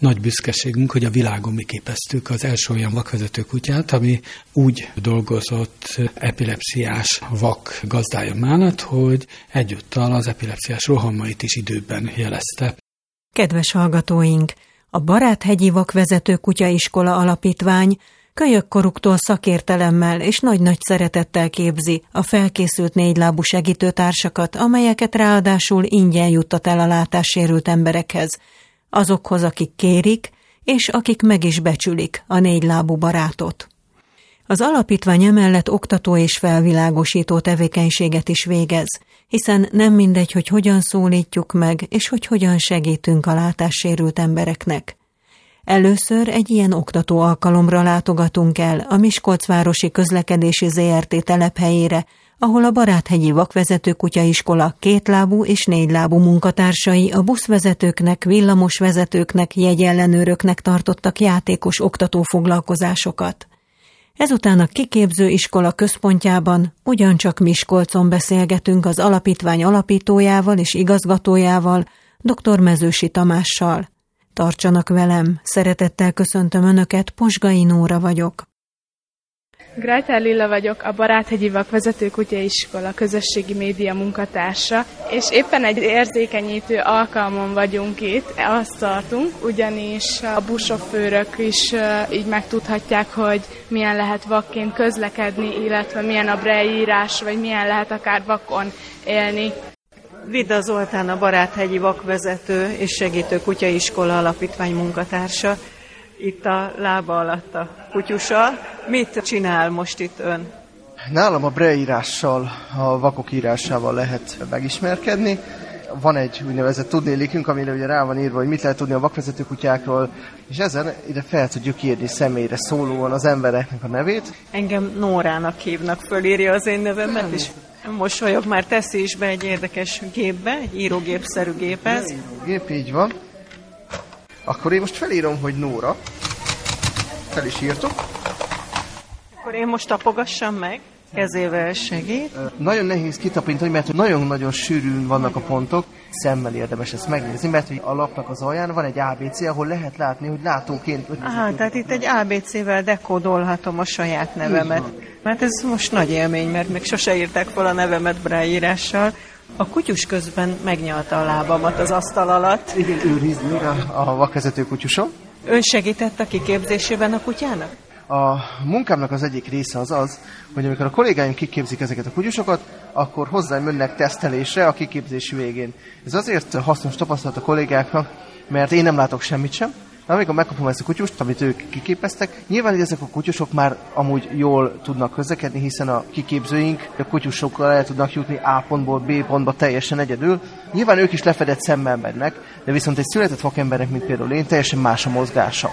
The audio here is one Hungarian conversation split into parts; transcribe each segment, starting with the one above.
Nagy büszkeségünk, hogy a világon mi képeztük az első olyan vakvezető kutyát, ami úgy dolgozott epilepsziás vak gazdája mellett, hogy egyúttal az epilepsziás rohamait is időben jelezte. Kedves hallgatóink! A Baráthegyi Vakvezető Kutyaiskola Alapítvány kölyökkoruktól szakértelemmel és nagy-nagy szeretettel képzi a felkészült négylábú segítőtársakat, amelyeket ráadásul ingyen juttat el a látássérült emberekhez – azokhoz, akik kérik, és akik meg is becsülik a négylábú barátot. Az alapítvány emellett oktató és felvilágosító tevékenységet is végez, hiszen nem mindegy, hogy hogyan szólítjuk meg, és hogy hogyan segítünk a látássérült embereknek. Először egy ilyen oktató alkalomra látogatunk el a Miskolcvárosi Közlekedési ZRT telephelyére, ahol a Baráthegyi Vakvezető Kutyaiskola kétlábú és négylábú munkatársai a buszvezetőknek, villamosvezetőknek, jegyellenőröknek tartottak játékos oktató foglalkozásokat. Ezután a kiképző iskola központjában ugyancsak Miskolcon beszélgetünk az alapítvány alapítójával és igazgatójával, dr. Mezősi Tamással. Tartsanak velem, szeretettel köszöntöm Önöket, Posgai Nóra vagyok. Grajtár Lilla vagyok, a Baráthegyi Vakvezető Kutyaiskola közösségi média munkatársa, és éppen egy érzékenyítő alkalmon vagyunk itt, azt tartunk, ugyanis a buszsofőrök is így megtudhatják, hogy milyen lehet vakként közlekedni, illetve milyen a breírás, vagy milyen lehet akár vakon élni. Vida Zoltán a Baráthegyi Vakvezető és Segítő Kutyaiskola Alapítvány munkatársa itt a lába alatt a kutyusa. Mit csinál most itt ön? Nálam a breírással, a vakok írásával lehet megismerkedni. Van egy úgynevezett tudnélékünk, amire ugye rá van írva, hogy mit lehet tudni a vakvezető kutyákról, és ezen ide fel tudjuk írni személyre szólóan az embereknek a nevét. Engem Nórának hívnak, fölírja az én nevemet, és mosolyog, már teszi is be egy érdekes gépbe, egy írógépszerű géphez. Gép, így van. Akkor én most felírom, hogy Nóra. Fel is írtuk. Akkor én most tapogassam meg. Kezével segít. Nagyon nehéz kitapintani, mert nagyon-nagyon sűrűn vannak a pontok. Szemmel érdemes ezt megnézni, mert hogy a lapnak az alján van egy ABC, ahol lehet látni, hogy látóként... Aha, tehát itt egy ABC-vel dekódolhatom a saját nevemet. Mert ez most nagy élmény, mert még sose írták fel a nevemet bráírással. A kutyus közben megnyalta a lábamat az asztal alatt. Igen, őrizni a, a vakvezető kutyusom. Ön segített a kiképzésében a kutyának? A munkámnak az egyik része az az, hogy amikor a kollégáim kiképzik ezeket a kutyusokat, akkor hozzám jönnek tesztelésre a kiképzés végén. Ez azért hasznos tapasztalat a kollégáknak, mert én nem látok semmit sem, amikor megkapom ezt a kutyust, amit ők kiképeztek, nyilván hogy ezek a kutyusok már amúgy jól tudnak közlekedni, hiszen a kiképzőink a kutyusokkal el tudnak jutni A pontból B pontba teljesen egyedül. Nyilván ők is lefedett szemmel mennek, de viszont egy született vakembernek, mint például én, teljesen más a mozgása.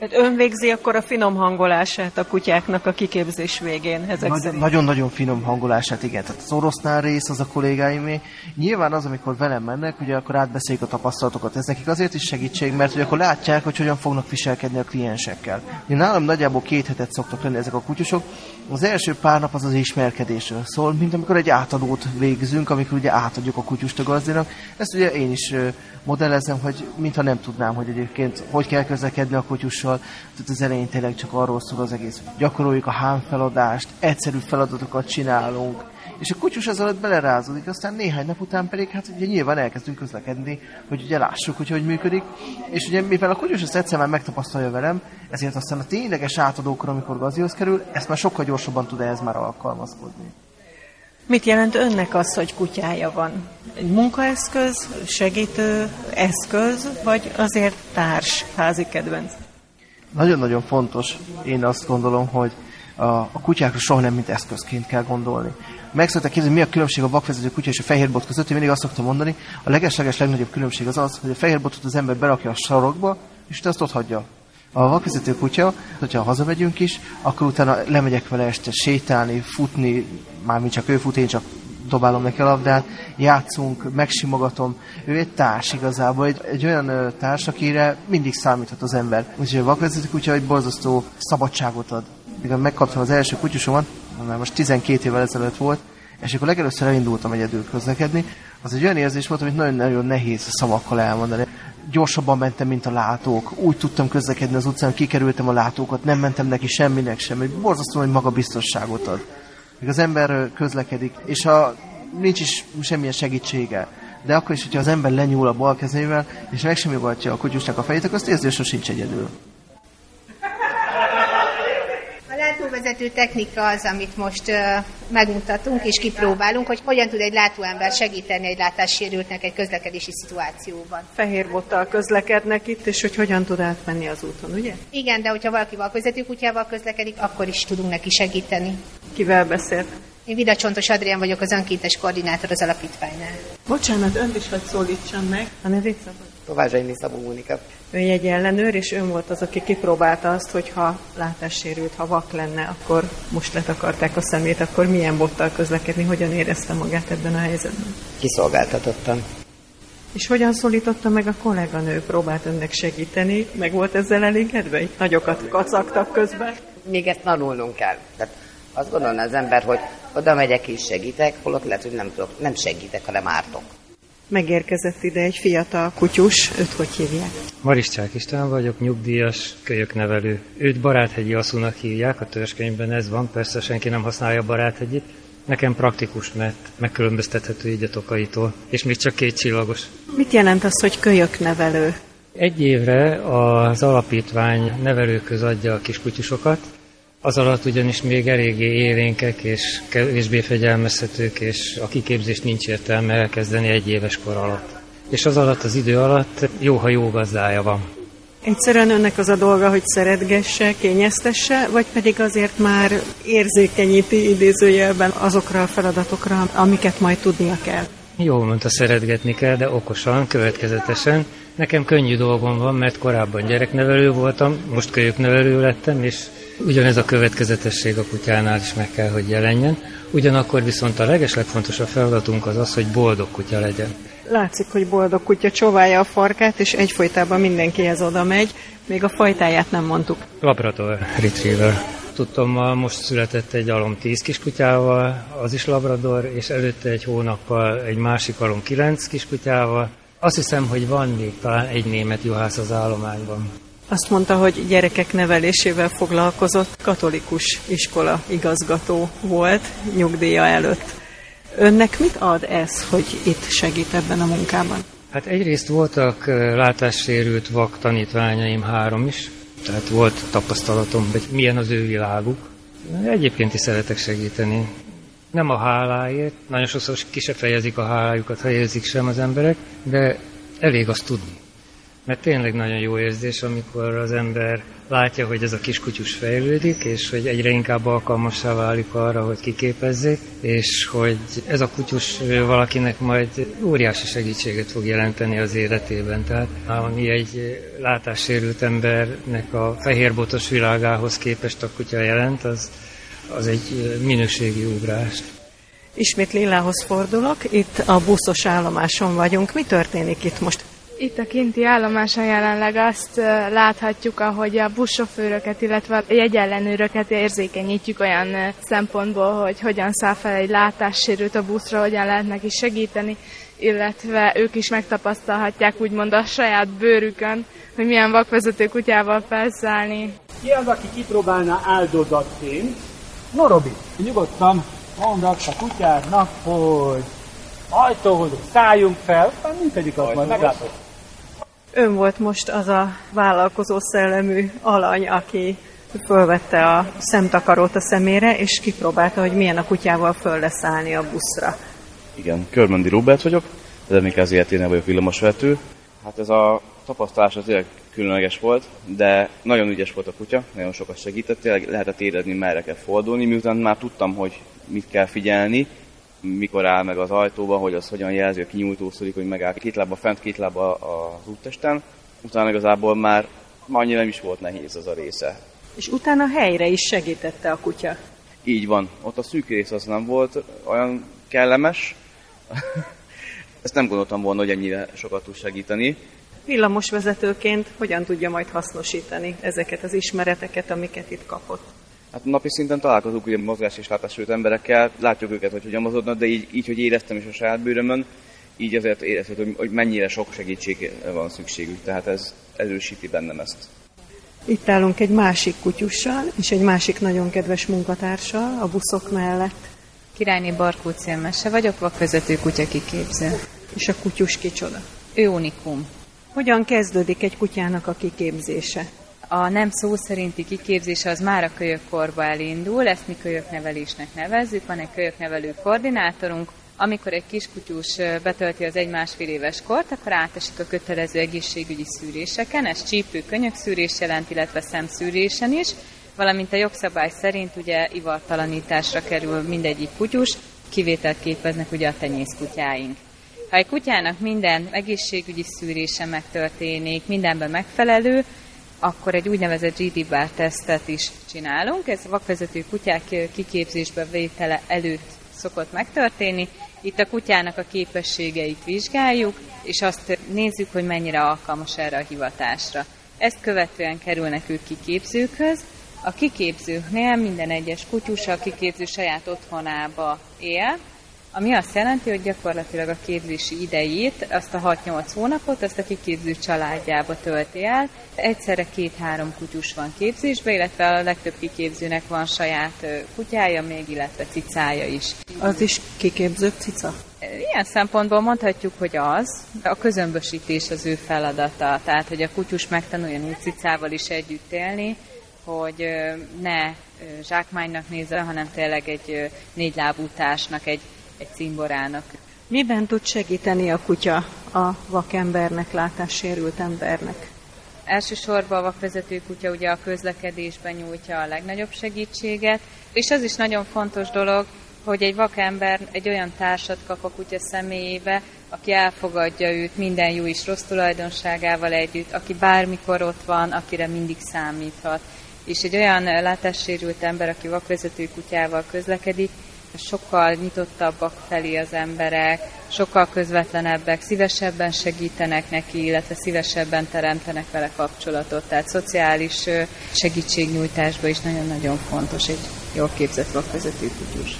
Hát ön végzi akkor a finom hangolását a kutyáknak a kiképzés végén ezek Nagy, Nagyon-nagyon finom hangolását, igen. Tehát az oroszlán rész az a kollégáimé. Nyilván az, amikor velem mennek, ugye akkor átbeszéljük a tapasztalatokat. Ez nekik azért is segítség, mert hogy akkor látják, hogy hogyan fognak viselkedni a kliensekkel. Én nálam nagyjából két hetet szoktak lenni ezek a kutyusok. Az első pár nap az az ismerkedésről szól, mint amikor egy átadót végzünk, amikor ugye átadjuk a kutyust a gazdinak. Ezt ugye én is modellezem, hogy mintha nem tudnám, hogy egyébként hogy kell közlekedni a kutyussal. Tehát az elején tényleg csak arról szól az egész, gyakoroljuk a hámfeladást, egyszerű feladatokat csinálunk, és a kutyus az alatt belerázódik, aztán néhány nap után pedig, hát ugye nyilván elkezdünk közlekedni, hogy ugye lássuk, hogy hogy működik, és ugye mivel a kutyus ezt egyszer már megtapasztalja velem, ezért aztán a tényleges átadókra, amikor gazihoz kerül, ezt már sokkal gyorsabban tud ehhez már alkalmazkodni. Mit jelent önnek az, hogy kutyája van? Egy munkaeszköz, segítő eszköz, vagy azért társ házi kedvenc? Nagyon-nagyon fontos. Én azt gondolom, hogy a, a kutyákra soha nem mint eszközként kell gondolni. Meg szokták kérdezni, mi a különbség a vakvezető kutya és a fehérbot között, én mindig azt szoktam mondani, a legesleges legnagyobb különbség az az, hogy a fehérbotot az ember berakja a sarokba, és azt ott hagyja. A vakvezető kutya, hogyha hazamegyünk is, akkor utána lemegyek vele este sétálni, futni, mármint csak ő fut, én csak dobálom neki a labdát, játszunk, megsimogatom. Ő egy társ igazából, egy, egy olyan társ, akire mindig számíthat az ember. Úgyhogy a vakvezető kutya egy borzasztó szabadságot ad. Mikor megkaptam az első kutyusomat, már most 12 évvel ezelőtt volt, és akkor legelőször elindultam egyedül közlekedni, az egy olyan érzés volt, amit nagyon-nagyon nehéz szavakkal elmondani. Gyorsabban mentem, mint a látók. Úgy tudtam közlekedni az utcán, kikerültem a látókat, nem mentem neki semminek sem. Egy borzasztó, hogy magabiztosságot ad. Még az ember közlekedik, és ha nincs is semmilyen segítsége, de akkor is, hogyha az ember lenyúl a bal kezével, és meg sem a kutyusnak a fejét, akkor azt érzi, hogy sosincs egyedül. Látóvezető technika az, amit most megmutatunk és kipróbálunk, hogy hogyan tud egy látóember segíteni egy látássérültnek egy közlekedési szituációban. Fehér bottal közlekednek itt, és hogy hogyan tud átmenni az úton, ugye? Igen, de hogyha valaki valkovezető kutyával közlekedik, akkor is tudunk neki segíteni. Kivel beszélt? Én Vida Csontos Adrián vagyok, az önkéntes koordinátor az alapítványnál. Bocsánat, önt is hogy szólítsam meg. A nevét szabad? Kovács Ejmi Szabó Mónika. Ön egy ellenőr, és ön volt az, aki kipróbálta azt, hogy ha látássérült, ha vak lenne, akkor most letakarták a szemét, akkor milyen bottal közlekedni, hogyan érezte magát ebben a helyzetben? Kiszolgáltatottan. És hogyan szólította meg a kolléganő? Próbált önnek segíteni? Meg volt ezzel elégedve? Itt nagyokat kacagtak közben? Még ezt tanulnunk kell. Tehát azt gondolna az ember, hogy oda megyek és segítek, holott lehet, hogy nem, tudok, nem segítek, hanem ártok. Megérkezett ide egy fiatal kutyus, őt hogy hívják? Mariscsák István vagyok, nyugdíjas kölyöknevelő. Őt Baráthegyi Aszúnak hívják, a törzskönyvben ez van, persze senki nem használja Baráthegyit. Nekem praktikus, mert megkülönböztethető így a tokaitól, és még csak két csillagos. Mit jelent az, hogy kölyöknevelő? Egy évre az alapítvány nevelőköz adja a kiskutyusokat, az alatt ugyanis még eléggé élénkek és kevésbé fegyelmezhetők, és a kiképzést nincs értelme elkezdeni egy éves kor alatt. És az alatt, az idő alatt jó, ha jó gazdája van. Egyszerűen önnek az a dolga, hogy szeretgesse, kényeztesse, vagy pedig azért már érzékenyíti idézőjelben azokra a feladatokra, amiket majd tudnia kell? Jó, mondta, szeretgetni kell, de okosan, következetesen. Nekem könnyű dolgom van, mert korábban gyereknevelő voltam, most kölyöknevelő lettem, és Ugyanez a következetesség a kutyánál is meg kell, hogy jelenjen. Ugyanakkor viszont a legeslegfontosabb feladatunk az az, hogy boldog kutya legyen. Látszik, hogy boldog kutya csóválja a farkát, és egyfolytában mindenkihez oda megy. Még a fajtáját nem mondtuk. Labrador Retriever. Tudtam, most született egy alom 10 kiskutyával, az is Labrador, és előtte egy hónappal egy másik alom 9 kiskutyával. Azt hiszem, hogy van még talán egy német juhász az állományban. Azt mondta, hogy gyerekek nevelésével foglalkozott, katolikus iskola igazgató volt nyugdíja előtt. Önnek mit ad ez, hogy itt segít ebben a munkában? Hát egyrészt voltak látássérült vak tanítványaim három is, tehát volt tapasztalatom, hogy milyen az ő világuk. Egyébként is szeretek segíteni. Nem a háláért, nagyon sokszor ki se fejezik a hálájukat, ha érzik sem az emberek, de elég azt tudni. Mert tényleg nagyon jó érzés, amikor az ember látja, hogy ez a kiskutyus fejlődik, és hogy egyre inkább alkalmassá válik arra, hogy kiképezzék, és hogy ez a kutyus valakinek majd óriási segítséget fog jelenteni az életében. Tehát ami egy látássérült embernek a fehérbotos világához képest a kutya jelent, az, az egy minőségi ugrás. Ismét Lillához fordulok, itt a buszos állomáson vagyunk. Mi történik itt most? Itt a kinti állomáson jelenleg azt láthatjuk, ahogy a buszsofőröket, illetve a jegyellenőröket érzékenyítjük olyan szempontból, hogy hogyan száll fel egy látássérült a buszra, hogyan lehet neki segíteni, illetve ők is megtapasztalhatják úgymond a saját bőrükön, hogy milyen vakvezető kutyával felszállni. Ki az, aki kipróbálna áldozatként? No, Robi, nyugodtan mondd a kutyádnak, hogy ajtóhoz szálljunk fel, mindegyik az majd meglátod. Ön volt most az a vállalkozó szellemű alany, aki fölvette a szemtakarót a szemére, és kipróbálta, hogy milyen a kutyával föl leszállni a buszra. Igen, Körmendi Robert vagyok, de még az életénél vagyok villamosvető. Hát ez a tapasztalás az tényleg különleges volt, de nagyon ügyes volt a kutya, nagyon sokat segített, tényleg lehetett érezni, merre kell fordulni, miután már tudtam, hogy mit kell figyelni, mikor áll meg az ajtóba, hogy az hogyan jelzi, a kinyújtózkodik, hogy megáll két lába fent, két lába az úttesten. Utána igazából már annyira nem is volt nehéz az a része. És utána helyre is segítette a kutya. Így van. Ott a szűk rész az nem volt olyan kellemes. Ezt nem gondoltam volna, hogy ennyire sokat tud segíteni. Villamosvezetőként hogyan tudja majd hasznosítani ezeket az ismereteket, amiket itt kapott? Hát napi szinten találkozunk ugye mozgás és látássérült emberekkel, látjuk őket, hogy hogyan mozognak, de így, így, hogy éreztem is a saját bőrömön, így azért érezhető, hogy mennyire sok segítségre van szükségük, tehát ez erősíti bennem ezt. Itt állunk egy másik kutyussal, és egy másik nagyon kedves munkatársal a buszok mellett. Királyné Barkó Célmese vagyok, vakvezető kutya kiképző. És a kutyus kicsoda? Ő unikum. Hogyan kezdődik egy kutyának a kiképzése? A nem szó szerinti kiképzése az már a kölyökkorba elindul, ezt mi kölyöknevelésnek nevezzük, van egy kölyöknevelő koordinátorunk, amikor egy kiskutyus betölti az egy-másfél éves kort, akkor átesik a kötelező egészségügyi szűréseken, ez csípő könyökszűrés jelent, illetve szemszűrésen is, valamint a jogszabály szerint ugye ivartalanításra kerül mindegyik kutyus, kivételt képeznek ugye a tenyészkutyáink. Ha egy kutyának minden egészségügyi szűrése megtörténik, mindenben megfelelő, akkor egy úgynevezett GD-bár tesztet is csinálunk. Ez vakvezető kutyák kiképzésbe vétele előtt szokott megtörténni. Itt a kutyának a képességeit vizsgáljuk, és azt nézzük, hogy mennyire alkalmas erre a hivatásra. Ezt követően kerülnek ők kiképzőkhöz. A kiképzőknél minden egyes kutyus a kiképző saját otthonába él, ami azt jelenti, hogy gyakorlatilag a képzési idejét, azt a 6-8 hónapot, azt a kiképző családjába tölti el. Egyszerre két-három kutyus van képzésbe, illetve a legtöbb kiképzőnek van saját kutyája még, illetve cicája is. Az is kiképző cica? Ilyen szempontból mondhatjuk, hogy az. A közömbösítés az ő feladata, tehát hogy a kutyus megtanuljon úgy cicával is együtt élni, hogy ne zsákmánynak nézze, hanem tényleg egy négylábú társnak, egy egy cimborának. Miben tud segíteni a kutya a vakembernek, látássérült embernek? Elsősorban a vakvezető kutya ugye a közlekedésben nyújtja a legnagyobb segítséget, és az is nagyon fontos dolog, hogy egy vakember egy olyan társat kap a kutya személyébe, aki elfogadja őt minden jó és rossz tulajdonságával együtt, aki bármikor ott van, akire mindig számíthat. És egy olyan látássérült ember, aki vakvezető kutyával közlekedik, sokkal nyitottabbak felé az emberek, sokkal közvetlenebbek, szívesebben segítenek neki, illetve szívesebben teremtenek vele kapcsolatot. Tehát szociális segítségnyújtásban is nagyon-nagyon fontos egy jól képzett vakvezető kutyus.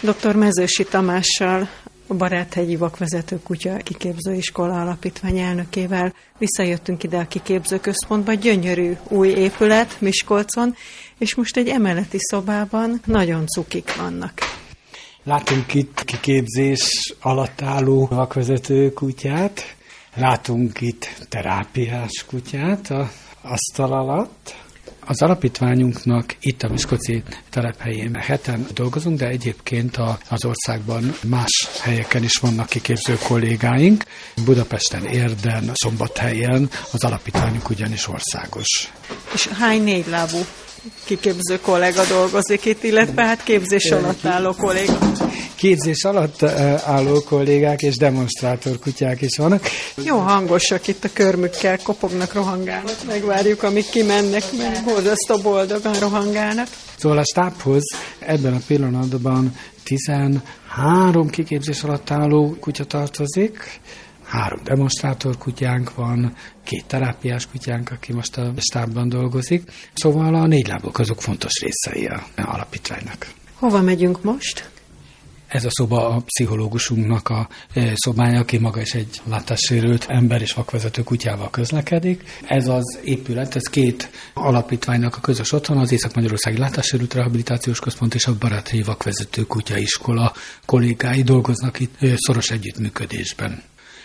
Dr. Mezősi Tamással, a Baráthegyi Vakvezető Kutya Kiképzőiskola Alapítvány elnökével visszajöttünk ide a kiképzőközpontba, gyönyörű új épület Miskolcon, és most egy emeleti szobában nagyon cukik vannak. Látunk itt kiképzés alatt álló vakvezető kutyát, látunk itt terápiás kutyát a asztal alatt, az alapítványunknak itt a Miskolci telephelyén heten dolgozunk, de egyébként a, az országban más helyeken is vannak kiképző kollégáink. Budapesten, Érden, Szombathelyen az alapítványunk ugyanis országos. És hány négylábú kiképző kollega dolgozik itt, illetve hát képzés alatt álló kolléga. Képzés alatt eh, álló kollégák és demonstrátor kutyák is vannak. Jó hangosak itt a körmükkel, kopognak, rohangálnak. Megvárjuk, amíg kimennek, mert borzasztó boldogan rohangálnak. Szóval a stábhoz ebben a pillanatban 13 kiképzés alatt álló kutya tartozik, három demonstrátor kutyánk van, két terápiás kutyánk, aki most a stábban dolgozik. Szóval a négy lábok azok fontos részei a alapítványnak. Hova megyünk most? Ez a szoba a pszichológusunknak a e, szobája, aki maga is egy látássérült ember és vakvezető kutyával közlekedik. Ez az épület, ez két alapítványnak a közös otthon, az Észak-Magyarországi Látássérült Rehabilitációs Központ és a Baráti Vakvezető Kutyaiskola kollégái dolgoznak itt e, szoros együttműködésben.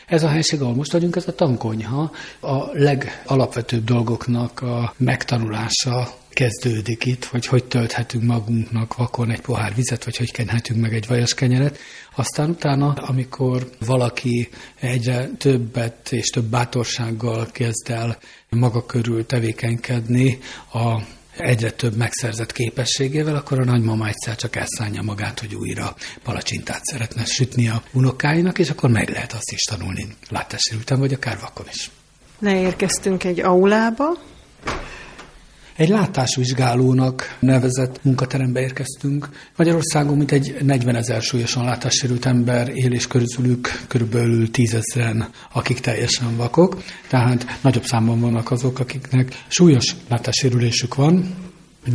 Ez a helység, ahol most vagyunk, ez a tankonyha, a legalapvetőbb dolgoknak a megtanulása kezdődik itt, hogy hogy tölthetünk magunknak vakon egy pohár vizet, vagy hogy kenhetünk meg egy vajas kenyeret. Aztán utána, amikor valaki egyre többet és több bátorsággal kezd el maga körül tevékenykedni a egyre több megszerzett képességével, akkor a nagymama egyszer csak elszánja magát, hogy újra palacsintát szeretne sütni a unokáinak, és akkor meg lehet azt is tanulni látássérülten, vagy akár vakon is. Leérkeztünk egy aulába, egy látásvizsgálónak nevezett munkaterembe érkeztünk. Magyarországon mint egy 40 ezer súlyosan látássérült ember él, és körülük körülbelül 10 ezeren, akik teljesen vakok. Tehát nagyobb számban vannak azok, akiknek súlyos látássérülésük van,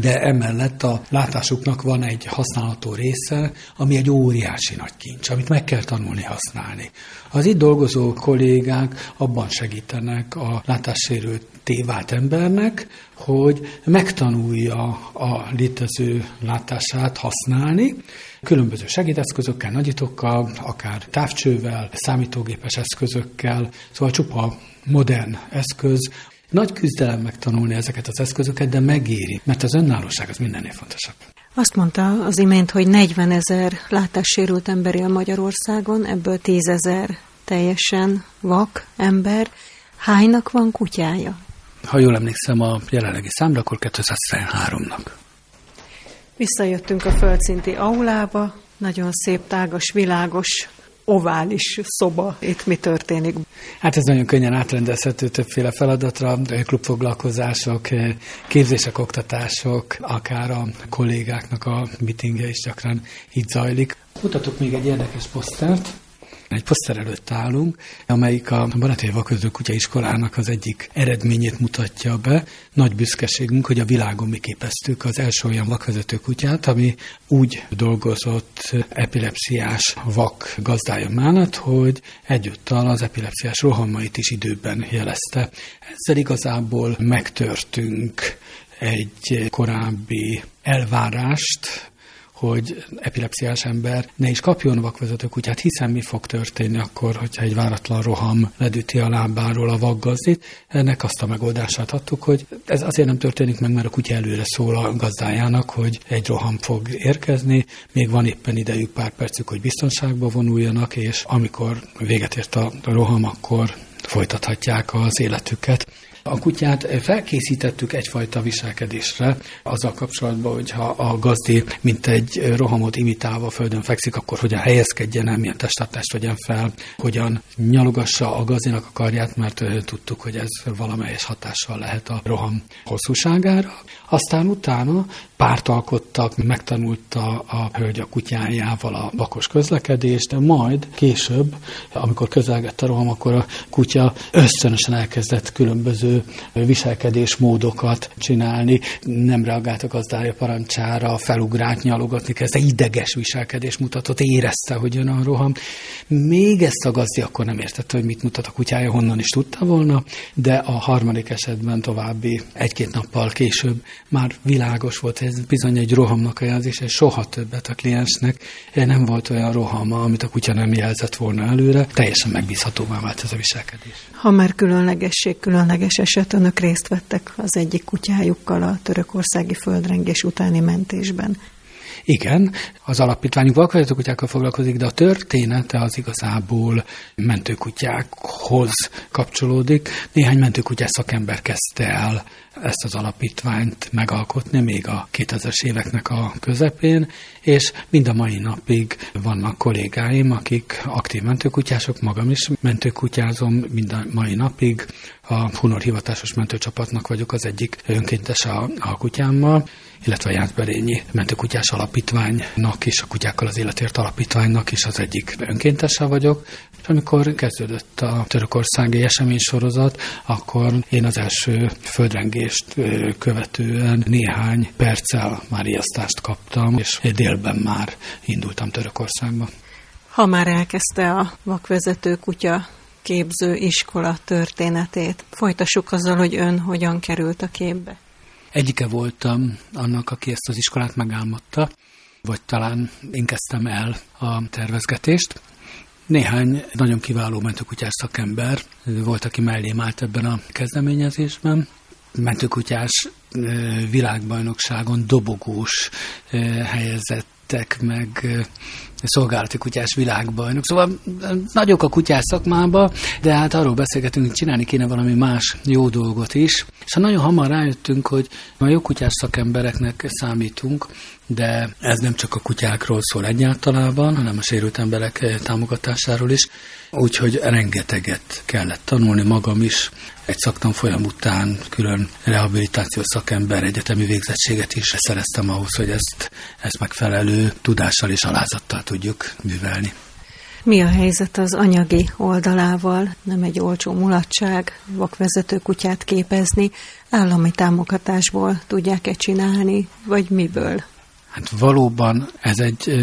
de emellett a látásuknak van egy használható része, ami egy óriási nagy kincs, amit meg kell tanulni használni. Az itt dolgozó kollégák abban segítenek a látássérült tévált embernek, hogy megtanulja a létező látását használni, különböző segédeszközökkel, nagyítókkal, akár távcsővel, számítógépes eszközökkel, szóval csupa modern eszköz, nagy küzdelem megtanulni ezeket az eszközöket, de megéri, mert az önállóság az mindennél fontosabb. Azt mondta az imént, hogy 40 ezer látássérült ember él Magyarországon, ebből 10 ezer teljesen vak ember. Hánynak van kutyája? Ha jól emlékszem a jelenlegi számra, akkor 213-nak. Visszajöttünk a földszinti aulába, nagyon szép, tágas, világos ovális szoba. Itt mi történik? Hát ez nagyon könnyen átrendezhető többféle feladatra, klubfoglalkozások, képzések, oktatások, akár a kollégáknak a mitingje is gyakran így zajlik. Mutatok még egy érdekes posztert. Egy poszter előtt állunk, amelyik a Barátai Vaköző Kutyaiskolának az egyik eredményét mutatja be. Nagy büszkeségünk, hogy a világon mi képeztük az első olyan vakvezető kutyát, ami úgy dolgozott epilepsziás vak gazdája mellett, hogy egyúttal az epilepsziás rohamait is időben jelezte. Ezzel igazából megtörtünk egy korábbi elvárást, hogy epilepsziás ember ne is kapjon vakvezető kutyát, hiszen mi fog történni akkor, hogyha egy váratlan roham ledüti a lábáról a vakgazdit. Ennek azt a megoldását adtuk, hogy ez azért nem történik meg, mert a kutya előre szól a gazdájának, hogy egy roham fog érkezni, még van éppen idejük pár percük, hogy biztonságba vonuljanak, és amikor véget ért a roham, akkor folytathatják az életüket. A kutyát felkészítettük egyfajta viselkedésre, azzal kapcsolatban, hogyha a gazdi, mint egy rohamot imitálva földön fekszik, akkor hogyan helyezkedjen el, milyen testtartást vegyen fel, hogyan nyalogassa a gazdinak a karját, mert tudtuk, hogy ez valamelyes hatással lehet a roham hosszúságára. Aztán utána párt alkottak, megtanulta a hölgy a kutyájával a vakos közlekedést, de majd később, amikor közelgett a roham, akkor a kutya ösztönösen elkezdett különböző viselkedésmódokat csinálni, nem reagált a gazdája parancsára, felugrált, nyalogatni kezdte, ideges viselkedés mutatott, érezte, hogy jön a roham. Még ezt a gazdi akkor nem értette, hogy mit mutat a kutyája, honnan is tudta volna, de a harmadik esetben további egy-két nappal később már világos volt, ez bizony egy rohamnak a jelzés, és soha többet a kliensnek nem volt olyan rohama, amit a kutya nem jelzett volna előre, teljesen megbízhatóvá vált ez a viselkedés. Ha már különlegesség, különleges eset, önök részt vettek az egyik kutyájukkal a törökországi földrengés utáni mentésben. Igen, az alapítványunk vakvezetőkutyákkal foglalkozik, de a története az igazából mentőkutyákhoz kapcsolódik. Néhány mentőkutyás szakember kezdte el ezt az alapítványt megalkotni még a 2000-es éveknek a közepén, és mind a mai napig vannak kollégáim, akik aktív mentőkutyások, magam is mentőkutyázom mind a mai napig. A Hunor hivatásos mentőcsapatnak vagyok az egyik önkéntes a, a kutyámmal, illetve a Jászberényi Mentőkutyás Alapítványnak és a Kutyákkal az Életért Alapítványnak is az egyik önkéntese vagyok. Amikor kezdődött a törökországi eseménysorozat, akkor én az első földrengést követően néhány perccel már ijesztást kaptam, és délben már indultam Törökországba. Ha már elkezdte a vakvezető kutya képző iskola történetét, folytassuk azzal, hogy ön hogyan került a képbe. Egyike voltam annak, aki ezt az iskolát megálmodta, vagy talán én kezdtem el a tervezgetést. Néhány nagyon kiváló mentőkutyás szakember volt, aki mellém állt ebben a kezdeményezésben. Mentőkutyás világbajnokságon dobogós helyezettek meg szolgálati kutyás világbajnok. Szóval nagyok a kutyás szakmába, de hát arról beszélgetünk, hogy csinálni kéne valami más jó dolgot is. És ha nagyon hamar rájöttünk, hogy a jó kutyás szakembereknek számítunk, de ez nem csak a kutyákról szól egyáltalában, hanem a sérült emberek támogatásáról is. Úgyhogy rengeteget kellett tanulni magam is. Egy szaktanfolyam után külön rehabilitációs szakember egyetemi végzettséget is szereztem ahhoz, hogy ezt, ezt megfelelő tudással és alázattal tudjuk művelni. Mi a helyzet az anyagi oldalával? Nem egy olcsó mulatság vakvezető kutyát képezni. Állami támogatásból tudják-e csinálni, vagy miből? Hát valóban ez egy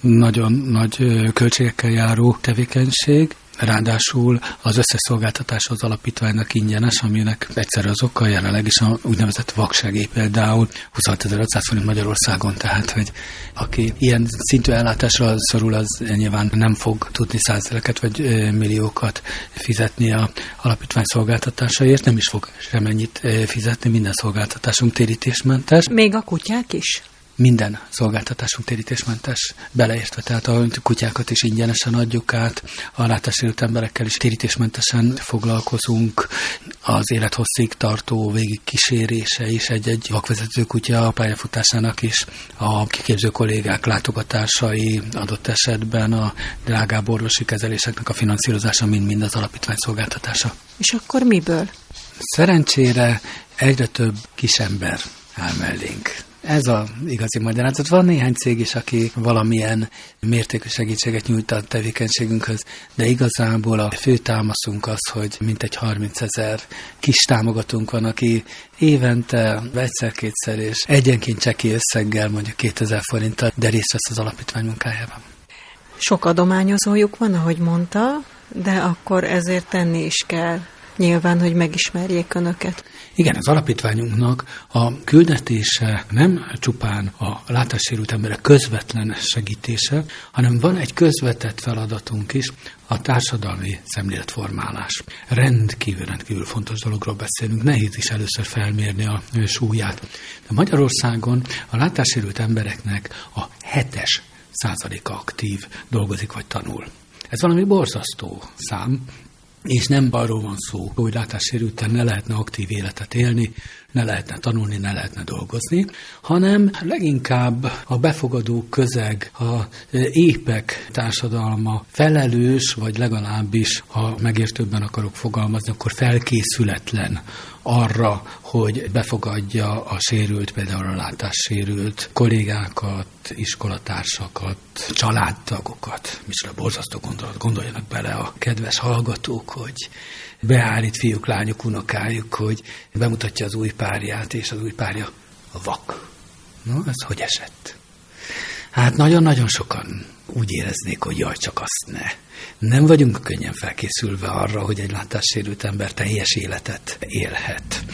nagyon nagy költségekkel járó tevékenység, Ráadásul az összes szolgáltatás az alapítványnak ingyenes, aminek egyszer az okkal jelenleg is a úgynevezett vaksegély például 26.500 forint Magyarországon, tehát hogy aki ilyen szintű ellátásra szorul, az nyilván nem fog tudni százezreket vagy milliókat fizetni a alapítvány szolgáltatásaért, nem is fog semennyit fizetni, minden szolgáltatásunk térítésmentes. Még a kutyák is? Minden szolgáltatásunk térítésmentes, beleértve, tehát a kutyákat is ingyenesen adjuk át, a látássérült emberekkel is térítésmentesen foglalkozunk, az élethosszig tartó végig kísérése is egy-egy vakvezető kutya a pályafutásának is, a kiképző kollégák látogatásai adott esetben a drágább orvosi kezeléseknek a finanszírozása mind-mind az alapítvány szolgáltatása. És akkor miből? Szerencsére egyre több kisember áll mellénk ez a igazi magyarázat. Van néhány cég is, aki valamilyen mértékű segítséget nyújt a tevékenységünkhöz, de igazából a fő támaszunk az, hogy mintegy 30 ezer kis támogatónk van, aki évente egyszer-kétszer és egyenként cseki összeggel, mondjuk 2000 forinttal, de részt vesz az alapítvány munkájában. Sok adományozójuk van, ahogy mondta, de akkor ezért tenni is kell nyilván, hogy megismerjék önöket. Igen, az alapítványunknak a küldetése nem csupán a látássérült emberek közvetlen segítése, hanem van egy közvetett feladatunk is, a társadalmi szemléletformálás. Rendkívül, rendkívül fontos dologról beszélünk, nehéz is először felmérni a súlyát. De Magyarországon a látássérült embereknek a hetes százaléka aktív dolgozik vagy tanul. Ez valami borzasztó szám, és nem arról van szó, hogy látássérülten ne lehetne aktív életet élni, ne lehetne tanulni, ne lehetne dolgozni, hanem leginkább a befogadó közeg, a épek társadalma felelős, vagy legalábbis, ha megértőbben akarok fogalmazni, akkor felkészületlen arra, hogy befogadja a sérült, például a látássérült kollégákat, iskolatársakat, családtagokat. Micsoda borzasztó gondolat, gondoljanak bele a kedves hallgatók, hogy beállít fiúk, lányok, unokájuk, hogy bemutatja az új párját, és az új párja vak. No, ez hogy esett? Hát nagyon-nagyon sokan úgy éreznék, hogy jaj, csak azt ne. Nem vagyunk könnyen felkészülve arra, hogy egy látássérült ember teljes életet élhet.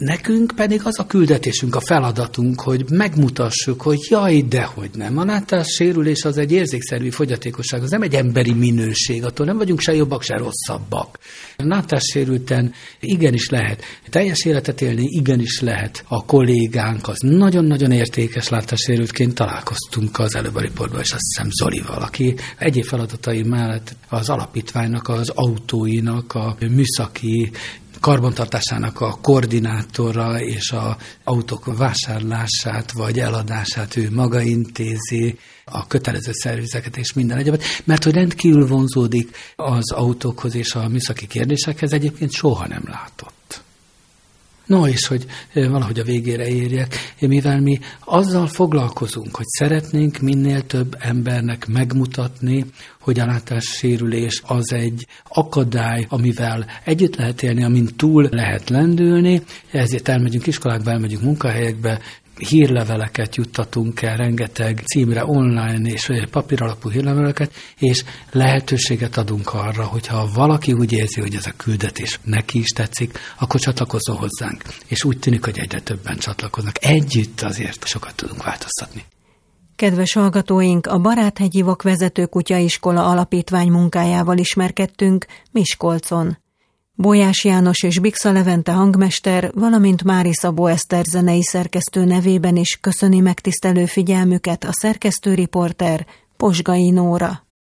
Nekünk pedig az a küldetésünk, a feladatunk, hogy megmutassuk, hogy jaj, dehogy nem. A látássérülés az egy érzékszervi fogyatékosság, az nem egy emberi minőség, attól nem vagyunk se jobbak, se rosszabbak. A látássérülten igenis lehet teljes életet élni, igenis lehet a kollégánk, az nagyon-nagyon értékes látássérültként találkoztunk az előbb a riportban, és azt hiszem Zolival, aki egyéb feladatai mellett az alapítványnak, az autóinak, a műszaki karbantartásának a koordinátora és a autók vásárlását vagy eladását ő maga intézi, a kötelező szervizeket és minden egyebet, mert hogy rendkívül vonzódik az autókhoz és a műszaki kérdésekhez, egyébként soha nem látott. No, és hogy valahogy a végére érjek, mivel mi azzal foglalkozunk, hogy szeretnénk minél több embernek megmutatni, hogy a látássérülés az egy akadály, amivel együtt lehet élni, amin túl lehet lendülni, ezért elmegyünk iskolákba, elmegyünk munkahelyekbe, hírleveleket juttatunk el, rengeteg címre online és papíralapú hírleveleket, és lehetőséget adunk arra, hogyha valaki úgy érzi, hogy ez a küldetés neki is tetszik, akkor csatlakozzon hozzánk. És úgy tűnik, hogy egyre többen csatlakoznak. Együtt azért sokat tudunk változtatni. Kedves hallgatóink, a Baráthegyi Vakvezető Kutyaiskola alapítvány munkájával ismerkedtünk Miskolcon. Bolyás János és Bixa Levente hangmester, valamint Mári Szabó Eszter zenei szerkesztő nevében is köszöni megtisztelő figyelmüket a szerkesztőriporter Posgai Nóra.